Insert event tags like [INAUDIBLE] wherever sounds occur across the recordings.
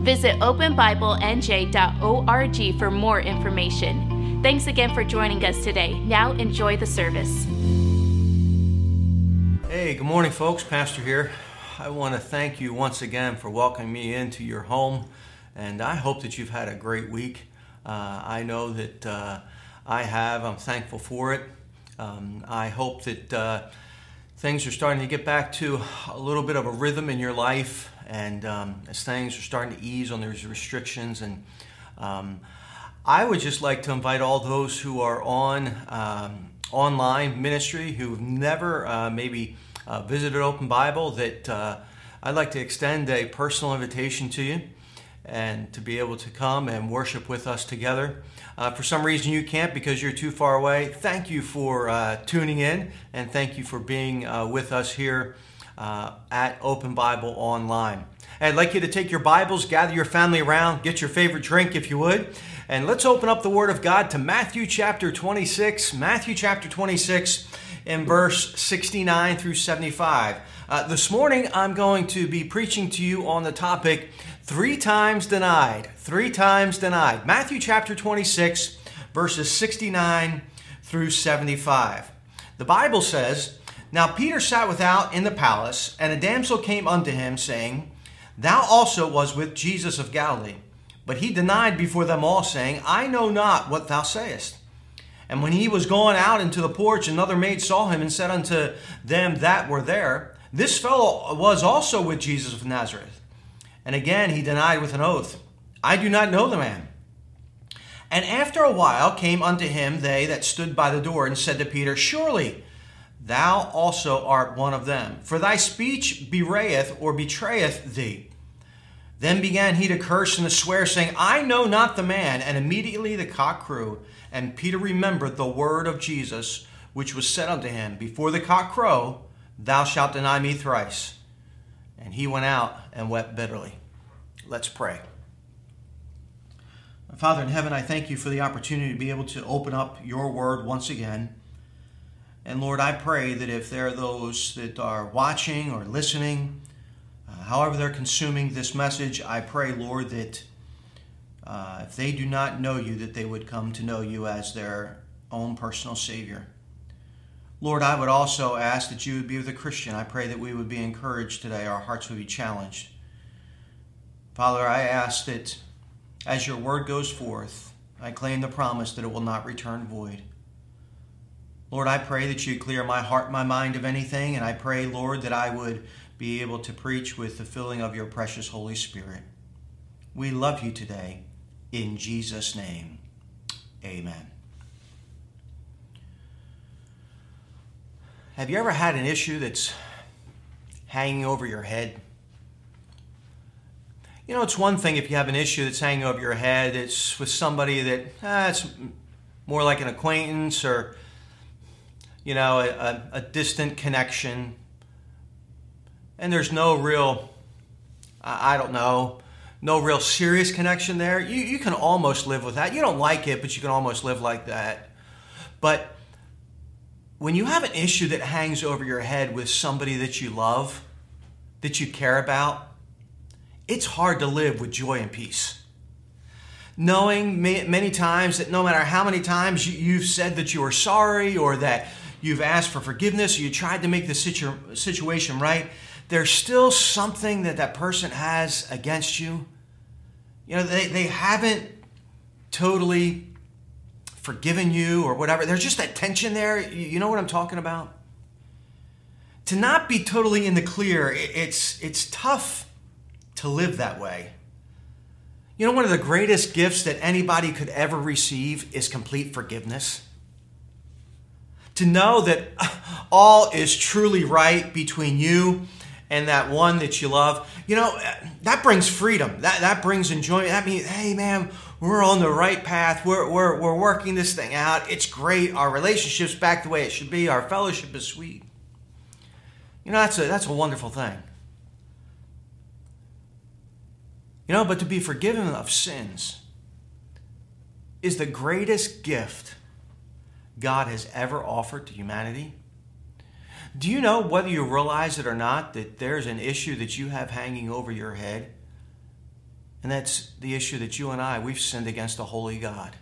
Visit openbiblenj.org for more information. Thanks again for joining us today. Now enjoy the service. Hey, good morning, folks. Pastor here. I want to thank you once again for welcoming me into your home, and I hope that you've had a great week. Uh, I know that uh, I have. I'm thankful for it. Um, I hope that. Uh, things are starting to get back to a little bit of a rhythm in your life, and um, as things are starting to ease on those restrictions, and um, I would just like to invite all those who are on um, online ministry who've never uh, maybe uh, visited Open Bible that uh, I'd like to extend a personal invitation to you and to be able to come and worship with us together. Uh, for some reason you can't because you're too far away, thank you for uh, tuning in and thank you for being uh, with us here uh, at Open Bible Online. I'd like you to take your Bibles, gather your family around, get your favorite drink if you would, and let's open up the Word of God to Matthew chapter 26. Matthew chapter 26 in verse 69 through 75. Uh, this morning I'm going to be preaching to you on the topic Three times denied. Three times denied. Matthew chapter 26, verses 69 through 75. The Bible says, Now Peter sat without in the palace, and a damsel came unto him, saying, Thou also was with Jesus of Galilee. But he denied before them all, saying, I know not what thou sayest. And when he was gone out into the porch, another maid saw him and said unto them that were there, This fellow was also with Jesus of Nazareth. And again he denied with an oath, I do not know the man. And after a while came unto him they that stood by the door and said to Peter, Surely thou also art one of them, for thy speech bewrayeth or betrayeth thee. Then began he to curse and to swear, saying, I know not the man. And immediately the cock crew, and Peter remembered the word of Jesus, which was said unto him, Before the cock crow, thou shalt deny me thrice. And he went out and wept bitterly. Let's pray. Father in heaven, I thank you for the opportunity to be able to open up your word once again. And Lord, I pray that if there are those that are watching or listening, uh, however they're consuming this message, I pray, Lord, that uh, if they do not know you, that they would come to know you as their own personal Savior. Lord, I would also ask that you would be with a Christian. I pray that we would be encouraged today, our hearts would be challenged. Father, I ask that as your word goes forth, I claim the promise that it will not return void. Lord, I pray that you clear my heart, my mind of anything, and I pray, Lord, that I would be able to preach with the filling of your precious Holy Spirit. We love you today. In Jesus' name, amen. Have you ever had an issue that's hanging over your head? You know, it's one thing if you have an issue that's hanging over your head, it's with somebody that, ah, it's more like an acquaintance or, you know, a, a distant connection. And there's no real, I don't know, no real serious connection there. You, you can almost live with that. You don't like it, but you can almost live like that. But when you have an issue that hangs over your head with somebody that you love, that you care about, it's hard to live with joy and peace. Knowing many times that no matter how many times you've said that you are sorry or that you've asked for forgiveness or you tried to make the situ- situation right, there's still something that that person has against you. You know, they, they haven't totally forgiven you or whatever. There's just that tension there. You know what I'm talking about? To not be totally in the clear, it's, it's tough to live that way. You know, one of the greatest gifts that anybody could ever receive is complete forgiveness. To know that all is truly right between you and that one that you love, you know, that brings freedom. That, that brings enjoyment. That means, hey, man, we're on the right path. We're, we're, we're working this thing out. It's great. Our relationship's back the way it should be. Our fellowship is sweet. You know, that's a, that's a wonderful thing. You know, but to be forgiven of sins is the greatest gift God has ever offered to humanity. Do you know, whether you realize it or not, that there's an issue that you have hanging over your head? And that's the issue that you and I, we've sinned against a holy God.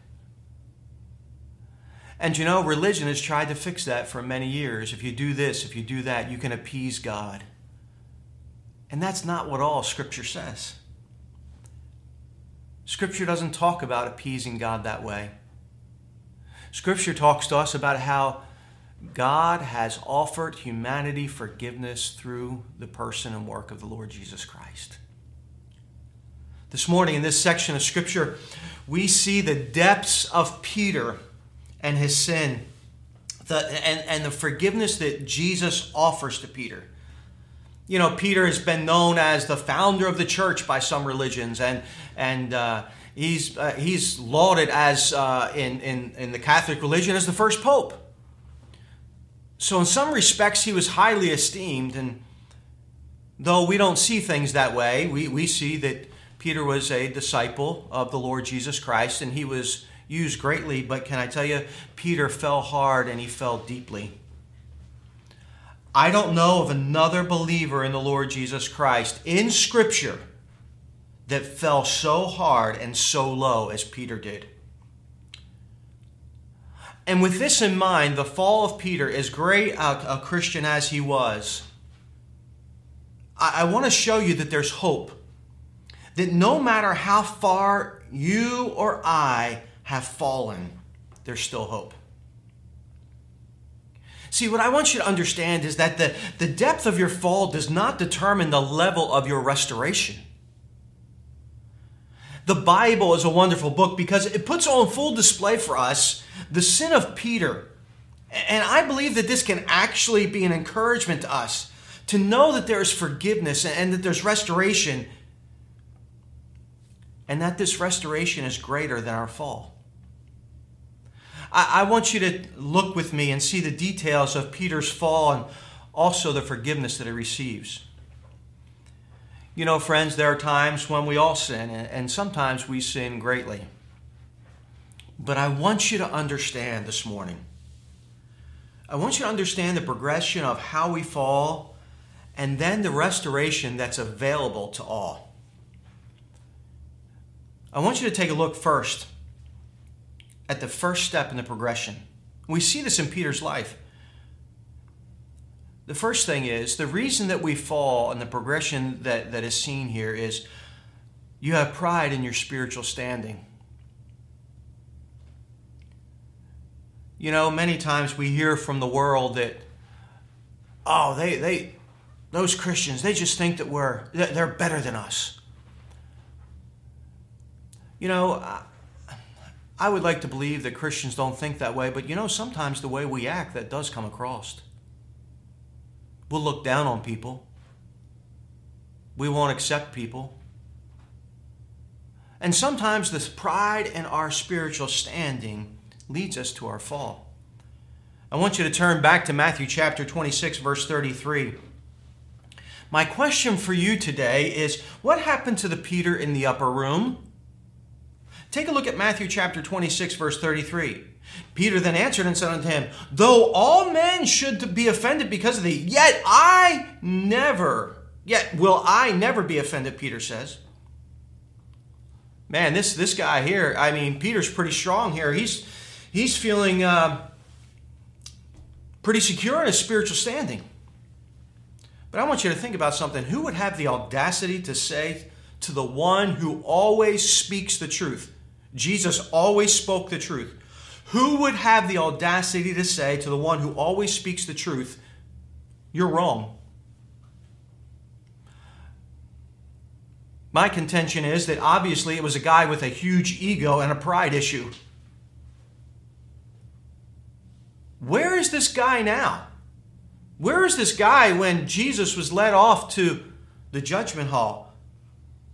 And you know, religion has tried to fix that for many years. If you do this, if you do that, you can appease God. And that's not what all Scripture says. Scripture doesn't talk about appeasing God that way. Scripture talks to us about how God has offered humanity forgiveness through the person and work of the Lord Jesus Christ. This morning, in this section of Scripture, we see the depths of Peter and his sin the, and, and the forgiveness that Jesus offers to Peter. You know, Peter has been known as the founder of the church by some religions, and, and uh, he's, uh, he's lauded as uh, in, in, in the Catholic religion as the first pope. So, in some respects, he was highly esteemed. And though we don't see things that way, we, we see that Peter was a disciple of the Lord Jesus Christ and he was used greatly. But can I tell you, Peter fell hard and he fell deeply. I don't know of another believer in the Lord Jesus Christ in Scripture that fell so hard and so low as Peter did. And with this in mind, the fall of Peter, as great a, a Christian as he was, I, I want to show you that there's hope. That no matter how far you or I have fallen, there's still hope. See, what I want you to understand is that the, the depth of your fall does not determine the level of your restoration. The Bible is a wonderful book because it puts on full display for us the sin of Peter. And I believe that this can actually be an encouragement to us to know that there is forgiveness and that there's restoration, and that this restoration is greater than our fall. I, want you to look with me and see the details of Peter's fall and also the forgiveness that he receives. You know, friends, there are times when we all sin, and sometimes we sin greatly. But I want you to understand this morning. I want you to understand the progression of how we fall and then the restoration that's available to all. I want you to take a look first at the first step in the progression. We see this in Peter's life. The first thing is the reason that we fall and the progression that, that is seen here is you have pride in your spiritual standing. You know, many times we hear from the world that, oh, they, they, those Christians, they just think that we're, they're better than us. You know, I would like to believe that Christians don't think that way, but you know, sometimes the way we act, that does come across. We'll look down on people. We won't accept people. And sometimes this pride in our spiritual standing leads us to our fall. I want you to turn back to Matthew chapter 26, verse 33. My question for you today is what happened to the Peter in the upper room? Take a look at Matthew chapter 26, verse 33. Peter then answered and said unto him, Though all men should be offended because of thee, yet I never, yet will I never be offended, Peter says. Man, this, this guy here, I mean, Peter's pretty strong here. He's, he's feeling uh, pretty secure in his spiritual standing. But I want you to think about something. Who would have the audacity to say to the one who always speaks the truth? Jesus always spoke the truth. Who would have the audacity to say to the one who always speaks the truth, You're wrong? My contention is that obviously it was a guy with a huge ego and a pride issue. Where is this guy now? Where is this guy when Jesus was led off to the judgment hall?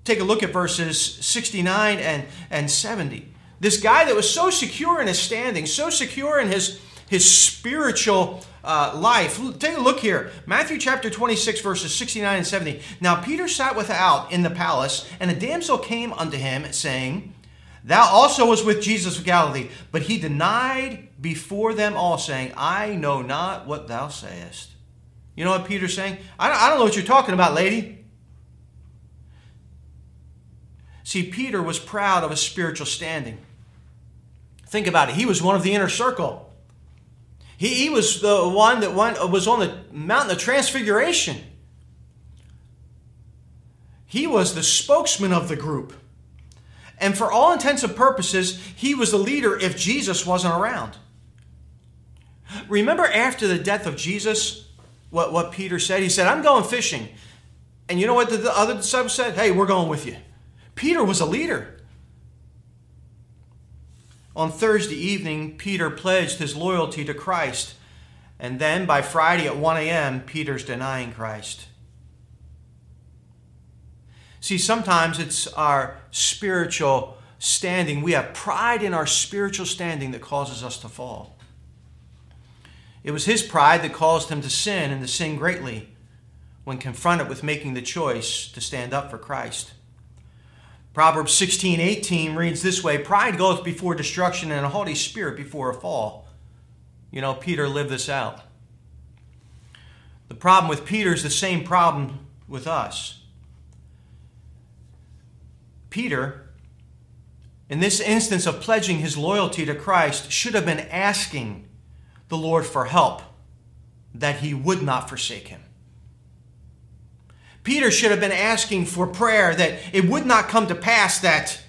Take a look at verses 69 and, and 70. This guy that was so secure in his standing, so secure in his, his spiritual uh, life. Take a look here. Matthew chapter 26, verses 69 and 70. Now Peter sat without in the palace, and a damsel came unto him, saying, Thou also was with Jesus of Galilee. But he denied before them all, saying, I know not what thou sayest. You know what Peter's saying? I don't, I don't know what you're talking about, lady. See, Peter was proud of his spiritual standing. Think about it. He was one of the inner circle. He, he was the one that went, was on the mountain of transfiguration. He was the spokesman of the group. And for all intents and purposes, he was the leader if Jesus wasn't around. Remember after the death of Jesus, what, what Peter said? He said, I'm going fishing. And you know what the other disciples said? Hey, we're going with you. Peter was a leader. On Thursday evening, Peter pledged his loyalty to Christ. And then by Friday at 1 a.m., Peter's denying Christ. See, sometimes it's our spiritual standing. We have pride in our spiritual standing that causes us to fall. It was his pride that caused him to sin and to sin greatly when confronted with making the choice to stand up for Christ. Proverbs 16 18 reads this way Pride goeth before destruction, and a haughty spirit before a fall. You know, Peter lived this out. The problem with Peter is the same problem with us. Peter, in this instance of pledging his loyalty to Christ, should have been asking the Lord for help, that he would not forsake him. Peter should have been asking for prayer that it would not come to pass that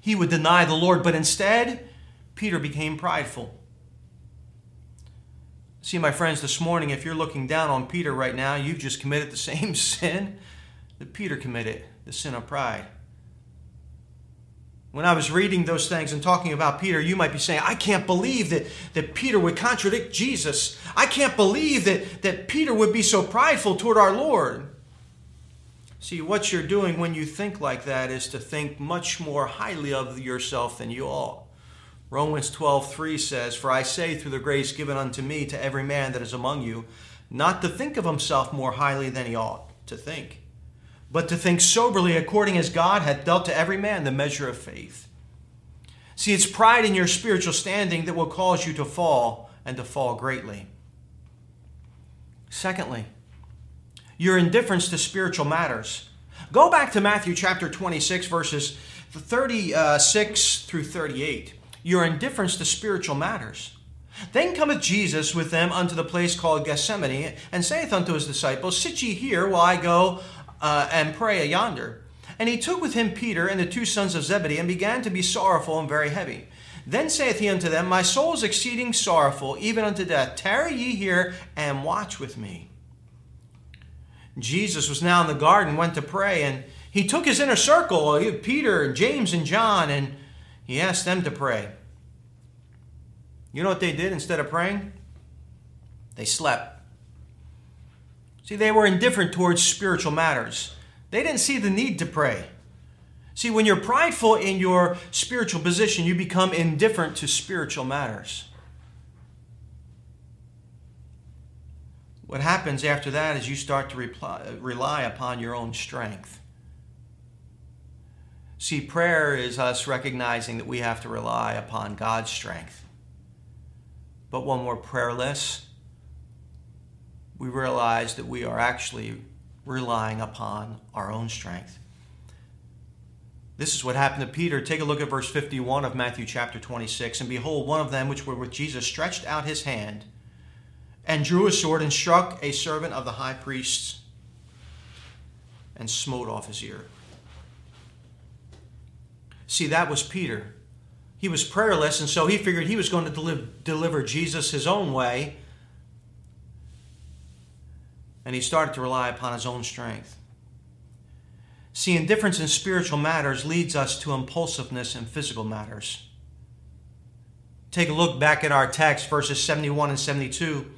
he would deny the Lord, but instead, Peter became prideful. See, my friends, this morning, if you're looking down on Peter right now, you've just committed the [LAUGHS] same sin that Peter committed the sin of pride. When I was reading those things and talking about Peter, you might be saying, I can't believe that, that Peter would contradict Jesus. I can't believe that, that Peter would be so prideful toward our Lord. See, what you're doing when you think like that is to think much more highly of yourself than you ought. Romans 12:3 says, "For I say through the grace given unto me to every man that is among you, not to think of himself more highly than he ought to think." but to think soberly according as God hath dealt to every man the measure of faith. See, it's pride in your spiritual standing that will cause you to fall and to fall greatly. Secondly, your indifference to spiritual matters. Go back to Matthew chapter 26, verses 36 through 38. Your indifference to spiritual matters. Then cometh Jesus with them unto the place called Gethsemane, and saith unto his disciples, Sit ye here while I go uh, and pray a yonder. And he took with him Peter and the two sons of Zebedee, and began to be sorrowful and very heavy. Then saith he unto them, My soul is exceeding sorrowful, even unto death. Tarry ye here and watch with me. Jesus was now in the garden, went to pray, and he took his inner circle, uh, Peter, and James, and John, and he asked them to pray. You know what they did instead of praying? They slept. See, they were indifferent towards spiritual matters. They didn't see the need to pray. See, when you're prideful in your spiritual position, you become indifferent to spiritual matters. What happens after that is you start to reply, uh, rely upon your own strength. See, prayer is us recognizing that we have to rely upon God's strength. But when we're prayerless, we realize that we are actually relying upon our own strength. This is what happened to Peter. Take a look at verse 51 of Matthew chapter 26. And behold, one of them which were with Jesus stretched out his hand and drew a sword and struck a servant of the high priest's and smote off his ear. See, that was Peter. He was prayerless, and so he figured he was going to deliver Jesus his own way and he started to rely upon his own strength. See, indifference in spiritual matters leads us to impulsiveness in physical matters. Take a look back at our text, verses 71 and 72.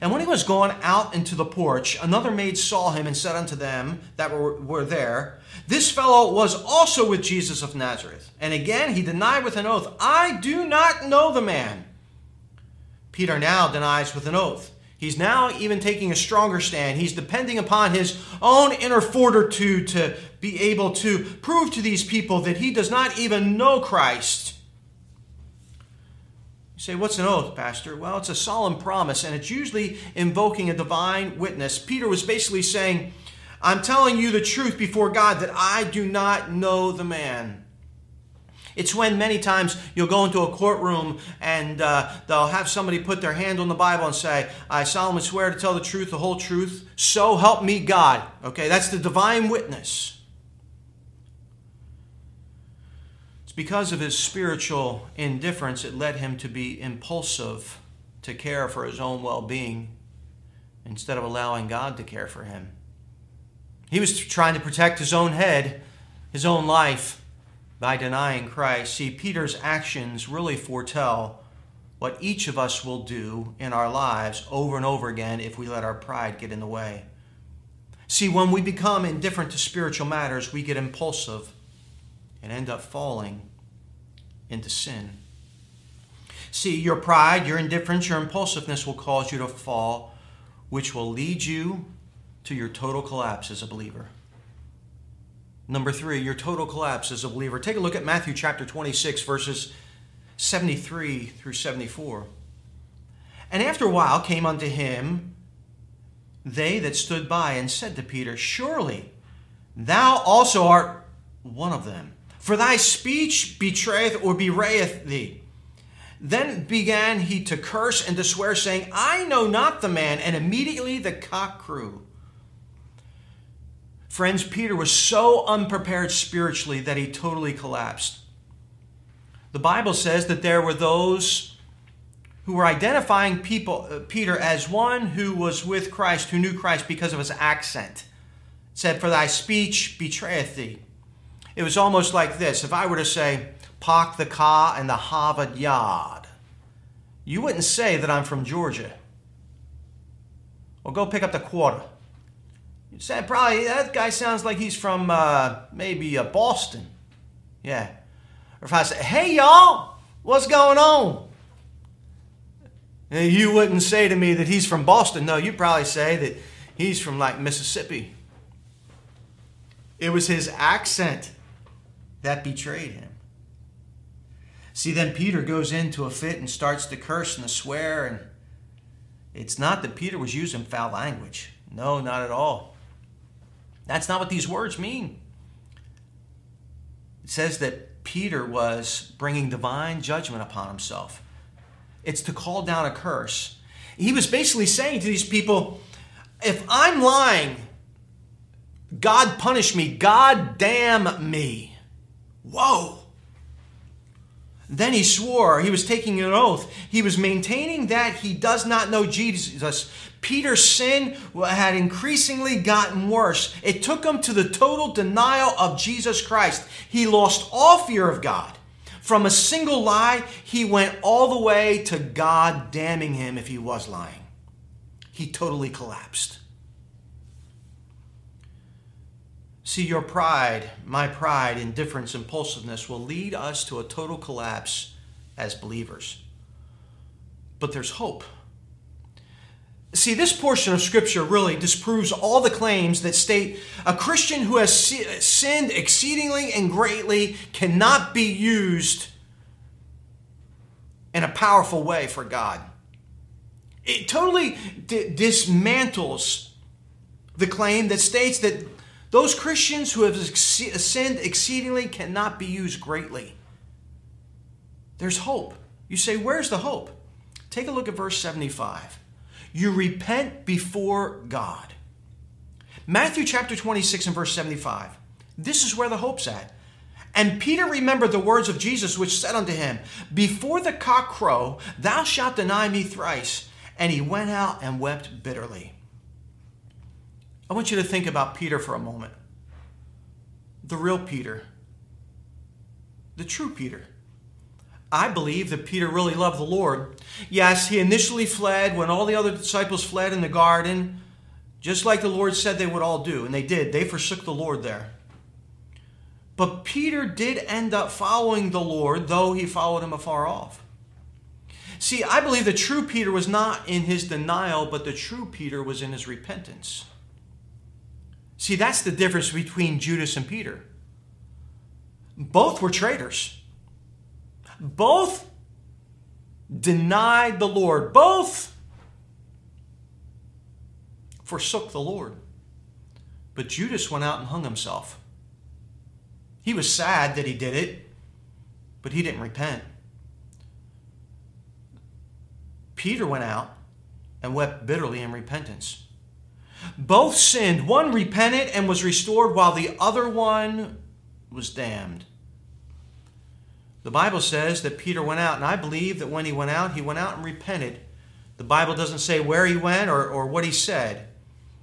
And when he was gone out into the porch, another maid saw him and said unto them that were, were there, This fellow was also with Jesus of Nazareth. And again he denied with an oath, I do not know the man. Peter now denies with an oath. He's now even taking a stronger stand. He's depending upon his own inner fortitude to be able to prove to these people that he does not even know Christ. You say, What's an oath, Pastor? Well, it's a solemn promise, and it's usually invoking a divine witness. Peter was basically saying, I'm telling you the truth before God that I do not know the man. It's when many times you'll go into a courtroom and uh, they'll have somebody put their hand on the Bible and say, I solemnly swear to tell the truth, the whole truth, so help me God. Okay, that's the divine witness. It's because of his spiritual indifference, it led him to be impulsive to care for his own well being instead of allowing God to care for him. He was trying to protect his own head, his own life, by denying Christ. See, Peter's actions really foretell what each of us will do in our lives over and over again if we let our pride get in the way. See, when we become indifferent to spiritual matters, we get impulsive and end up falling into sin. See, your pride, your indifference, your impulsiveness will cause you to fall, which will lead you to your total collapse as a believer. Number three, your total collapse as a believer. Take a look at Matthew chapter 26, verses 73 through 74. And after a while came unto him they that stood by and said to Peter, Surely thou also art one of them. For thy speech betrayeth or bewrayeth thee. Then began he to curse and to swear, saying, I know not the man. And immediately the cock crew. Friends, Peter was so unprepared spiritually that he totally collapsed. The Bible says that there were those who were identifying people, uh, Peter as one who was with Christ, who knew Christ because of his accent. It said, For thy speech betrayeth thee. It was almost like this. If I were to say, Pak the Ka and the Harvard Yard, you wouldn't say that I'm from Georgia. Or go pick up the quarter. You'd say, probably, that guy sounds like he's from uh, maybe uh, Boston. Yeah. Or if I say, hey y'all, what's going on? You wouldn't say to me that he's from Boston. No, you'd probably say that he's from like Mississippi. It was his accent that betrayed him. See, then Peter goes into a fit and starts to curse and to swear, and it's not that Peter was using foul language. No, not at all. That's not what these words mean. It says that Peter was bringing divine judgment upon himself. It's to call down a curse. He was basically saying to these people, if I'm lying, God punish me, God damn me. Whoa. Then he swore, he was taking an oath. He was maintaining that he does not know Jesus. Peter's sin had increasingly gotten worse. It took him to the total denial of Jesus Christ. He lost all fear of God. From a single lie, he went all the way to God damning him if he was lying. He totally collapsed. See, your pride, my pride, indifference, impulsiveness will lead us to a total collapse as believers. But there's hope. See, this portion of Scripture really disproves all the claims that state a Christian who has sinned exceedingly and greatly cannot be used in a powerful way for God. It totally d- dismantles the claim that states that those Christians who have sinned exceedingly cannot be used greatly. There's hope. You say, Where's the hope? Take a look at verse 75. You repent before God. Matthew chapter 26 and verse 75. This is where the hope's at. And Peter remembered the words of Jesus, which said unto him, Before the cock crow, thou shalt deny me thrice. And he went out and wept bitterly. I want you to think about Peter for a moment. The real Peter. The true Peter. I believe that Peter really loved the Lord. Yes, he initially fled when all the other disciples fled in the garden, just like the Lord said they would all do, and they did. They forsook the Lord there. But Peter did end up following the Lord, though he followed him afar off. See, I believe the true Peter was not in his denial, but the true Peter was in his repentance. See, that's the difference between Judas and Peter. Both were traitors. Both denied the Lord. Both forsook the Lord. But Judas went out and hung himself. He was sad that he did it, but he didn't repent. Peter went out and wept bitterly in repentance. Both sinned. One repented and was restored, while the other one was damned. The Bible says that Peter went out, and I believe that when he went out, he went out and repented. The Bible doesn't say where he went or, or what he said,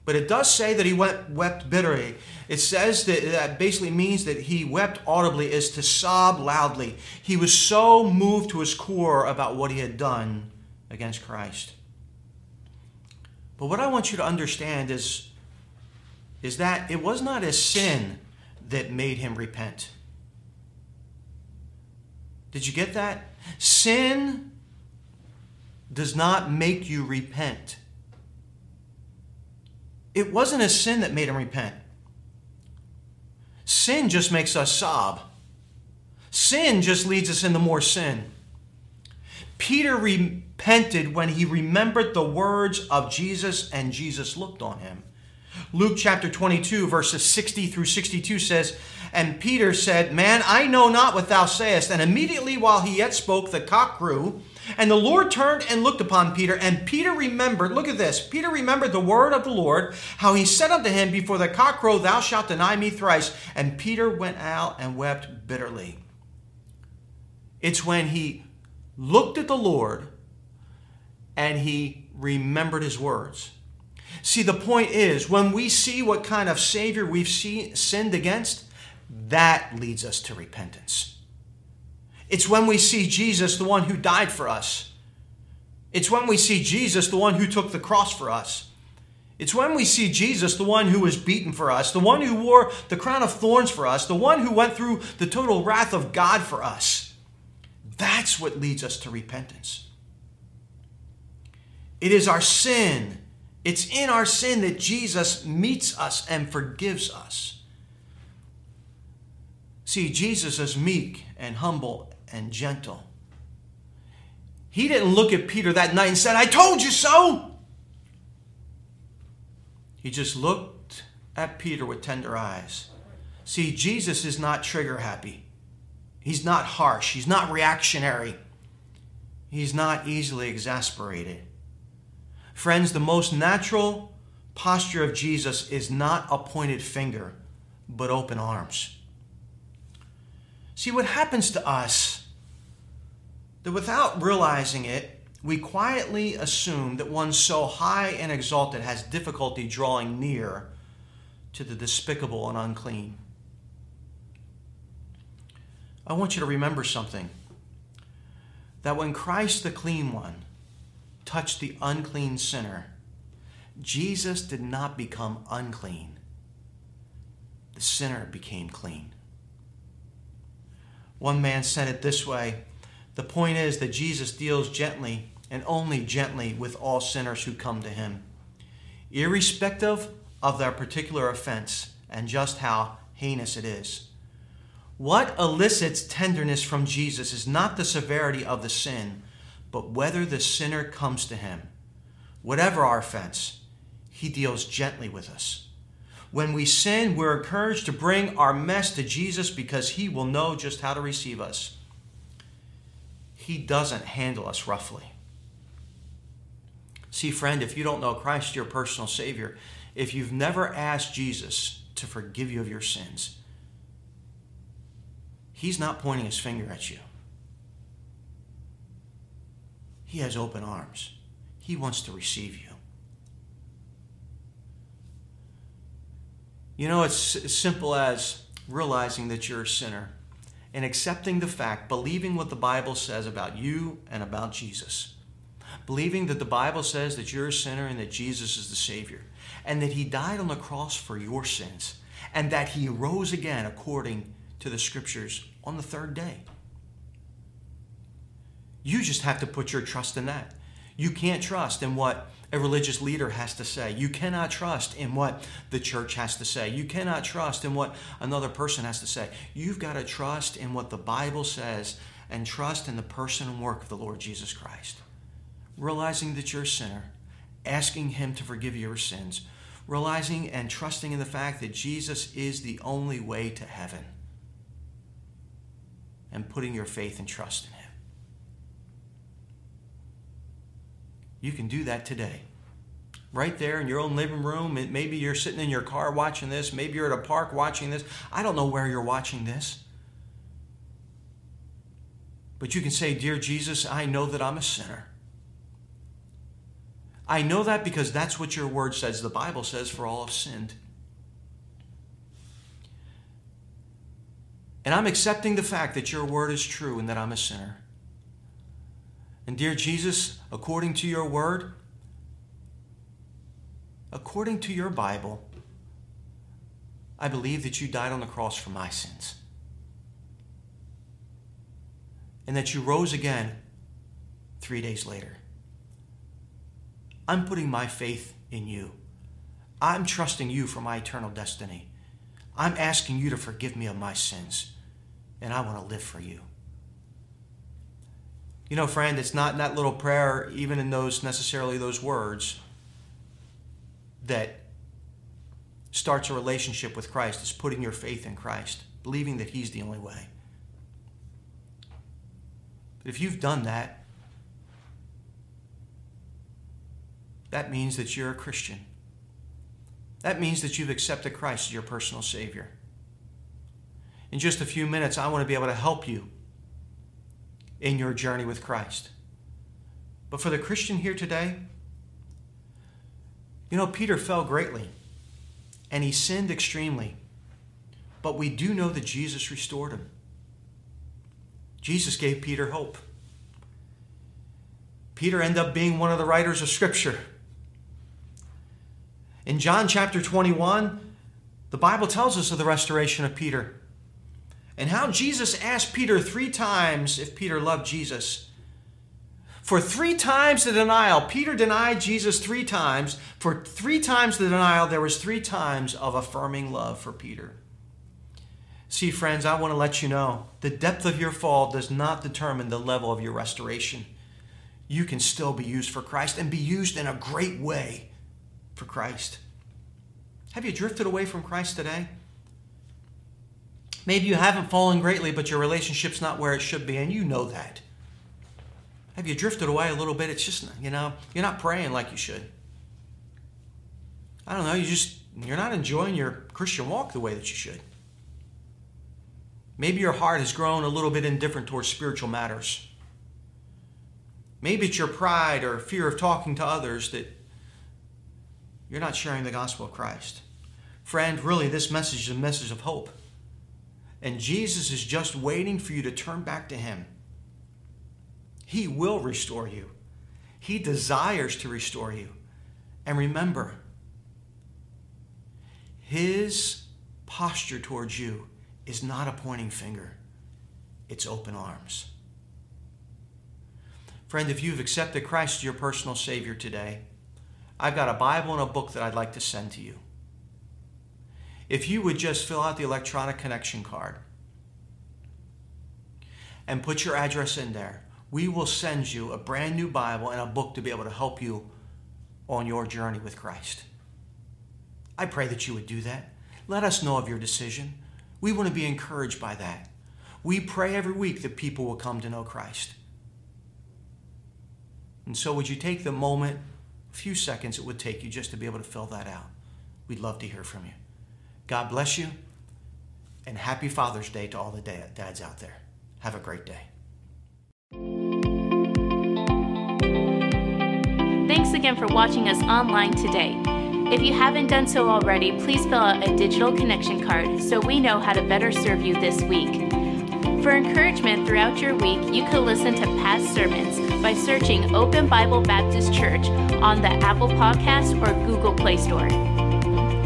but it does say that he went, wept bitterly. It says that that basically means that he wept audibly, is to sob loudly. He was so moved to his core about what he had done against Christ. But what I want you to understand is, is that it was not his sin that made him repent. Did you get that? Sin does not make you repent. It wasn't a sin that made him repent. Sin just makes us sob. Sin just leads us into more sin. Peter repented when he remembered the words of Jesus and Jesus looked on him. Luke chapter 22, verses 60 through 62 says, And Peter said, Man, I know not what thou sayest. And immediately while he yet spoke, the cock crew. And the Lord turned and looked upon Peter, and Peter remembered, look at this, Peter remembered the word of the Lord, how he said unto him, Before the cock crow, thou shalt deny me thrice. And Peter went out and wept bitterly. It's when he looked at the Lord and he remembered his words. See, the point is, when we see what kind of Savior we've see, sinned against, that leads us to repentance. It's when we see Jesus, the one who died for us. It's when we see Jesus, the one who took the cross for us. It's when we see Jesus, the one who was beaten for us, the one who wore the crown of thorns for us, the one who went through the total wrath of God for us. That's what leads us to repentance. It is our sin it's in our sin that Jesus meets us and forgives us. See, Jesus is meek and humble and gentle. He didn't look at Peter that night and said, I told you so. He just looked at Peter with tender eyes. See, Jesus is not trigger happy. He's not harsh. He's not reactionary. He's not easily exasperated. Friends, the most natural posture of Jesus is not a pointed finger, but open arms. See, what happens to us, that without realizing it, we quietly assume that one so high and exalted has difficulty drawing near to the despicable and unclean. I want you to remember something that when Christ, the clean one, touched the unclean sinner, Jesus did not become unclean. The sinner became clean. One man said it this way The point is that Jesus deals gently and only gently with all sinners who come to him, irrespective of their particular offense and just how heinous it is. What elicits tenderness from Jesus is not the severity of the sin but whether the sinner comes to him. Whatever our offense, he deals gently with us. When we sin, we're encouraged to bring our mess to Jesus because he will know just how to receive us. He doesn't handle us roughly. See, friend, if you don't know Christ, your personal Savior, if you've never asked Jesus to forgive you of your sins, He's not pointing His finger at you. He has open arms. He wants to receive you. You know, it's as simple as realizing that you're a sinner and accepting the fact, believing what the Bible says about you and about Jesus. Believing that the Bible says that you're a sinner and that Jesus is the Savior, and that He died on the cross for your sins, and that He rose again according to the Scriptures on the third day. You just have to put your trust in that. You can't trust in what a religious leader has to say. You cannot trust in what the church has to say. You cannot trust in what another person has to say. You've got to trust in what the Bible says and trust in the person and work of the Lord Jesus Christ. Realizing that you're a sinner, asking Him to forgive your sins, realizing and trusting in the fact that Jesus is the only way to heaven, and putting your faith and trust in Him. You can do that today. Right there in your own living room. Maybe you're sitting in your car watching this. Maybe you're at a park watching this. I don't know where you're watching this. But you can say, Dear Jesus, I know that I'm a sinner. I know that because that's what your word says. The Bible says, For all have sinned. And I'm accepting the fact that your word is true and that I'm a sinner. And dear Jesus, according to your word, according to your Bible, I believe that you died on the cross for my sins. And that you rose again three days later. I'm putting my faith in you. I'm trusting you for my eternal destiny. I'm asking you to forgive me of my sins, and I want to live for you. You know, friend, it's not in that little prayer, even in those necessarily those words, that starts a relationship with Christ. It's putting your faith in Christ, believing that He's the only way. But if you've done that, that means that you're a Christian. That means that you've accepted Christ as your personal Savior. In just a few minutes, I want to be able to help you in your journey with Christ. But for the Christian here today, you know, Peter fell greatly and he sinned extremely. But we do know that Jesus restored him. Jesus gave Peter hope. Peter ended up being one of the writers of Scripture. In John chapter 21, the Bible tells us of the restoration of Peter and how Jesus asked Peter three times if Peter loved Jesus. For three times the denial, Peter denied Jesus three times. For three times the denial, there was three times of affirming love for Peter. See, friends, I want to let you know the depth of your fall does not determine the level of your restoration. You can still be used for Christ and be used in a great way for Christ. Have you drifted away from Christ today? Maybe you haven't fallen greatly, but your relationship's not where it should be, and you know that. Have you drifted away a little bit? It's just, you know, you're not praying like you should. I don't know, you just, you're not enjoying your Christian walk the way that you should. Maybe your heart has grown a little bit indifferent towards spiritual matters. Maybe it's your pride or fear of talking to others that you're not sharing the gospel of Christ. Friend, really, this message is a message of hope. And Jesus is just waiting for you to turn back to Him. He will restore you, He desires to restore you. And remember, His posture towards you is not a pointing finger, it's open arms. Friend, if you've accepted Christ as your personal Savior today, I've got a Bible and a book that I'd like to send to you if you would just fill out the electronic connection card and put your address in there, we will send you a brand new Bible and a book to be able to help you on your journey with Christ. I pray that you would do that. Let us know of your decision. We want to be encouraged by that. We pray every week that people will come to know Christ. And so, would you take the moment, a few seconds it would take you just to be able to fill that out? We'd love to hear from you. God bless you, and happy Father's Day to all the dads out there. Have a great day. Thanks again for watching us online today. If you haven't done so already, please fill out a digital connection card so we know how to better serve you this week. For encouragement throughout your week, you can listen to past sermons by searching Open Bible Baptist Church on the Apple Podcast or Google Play Store.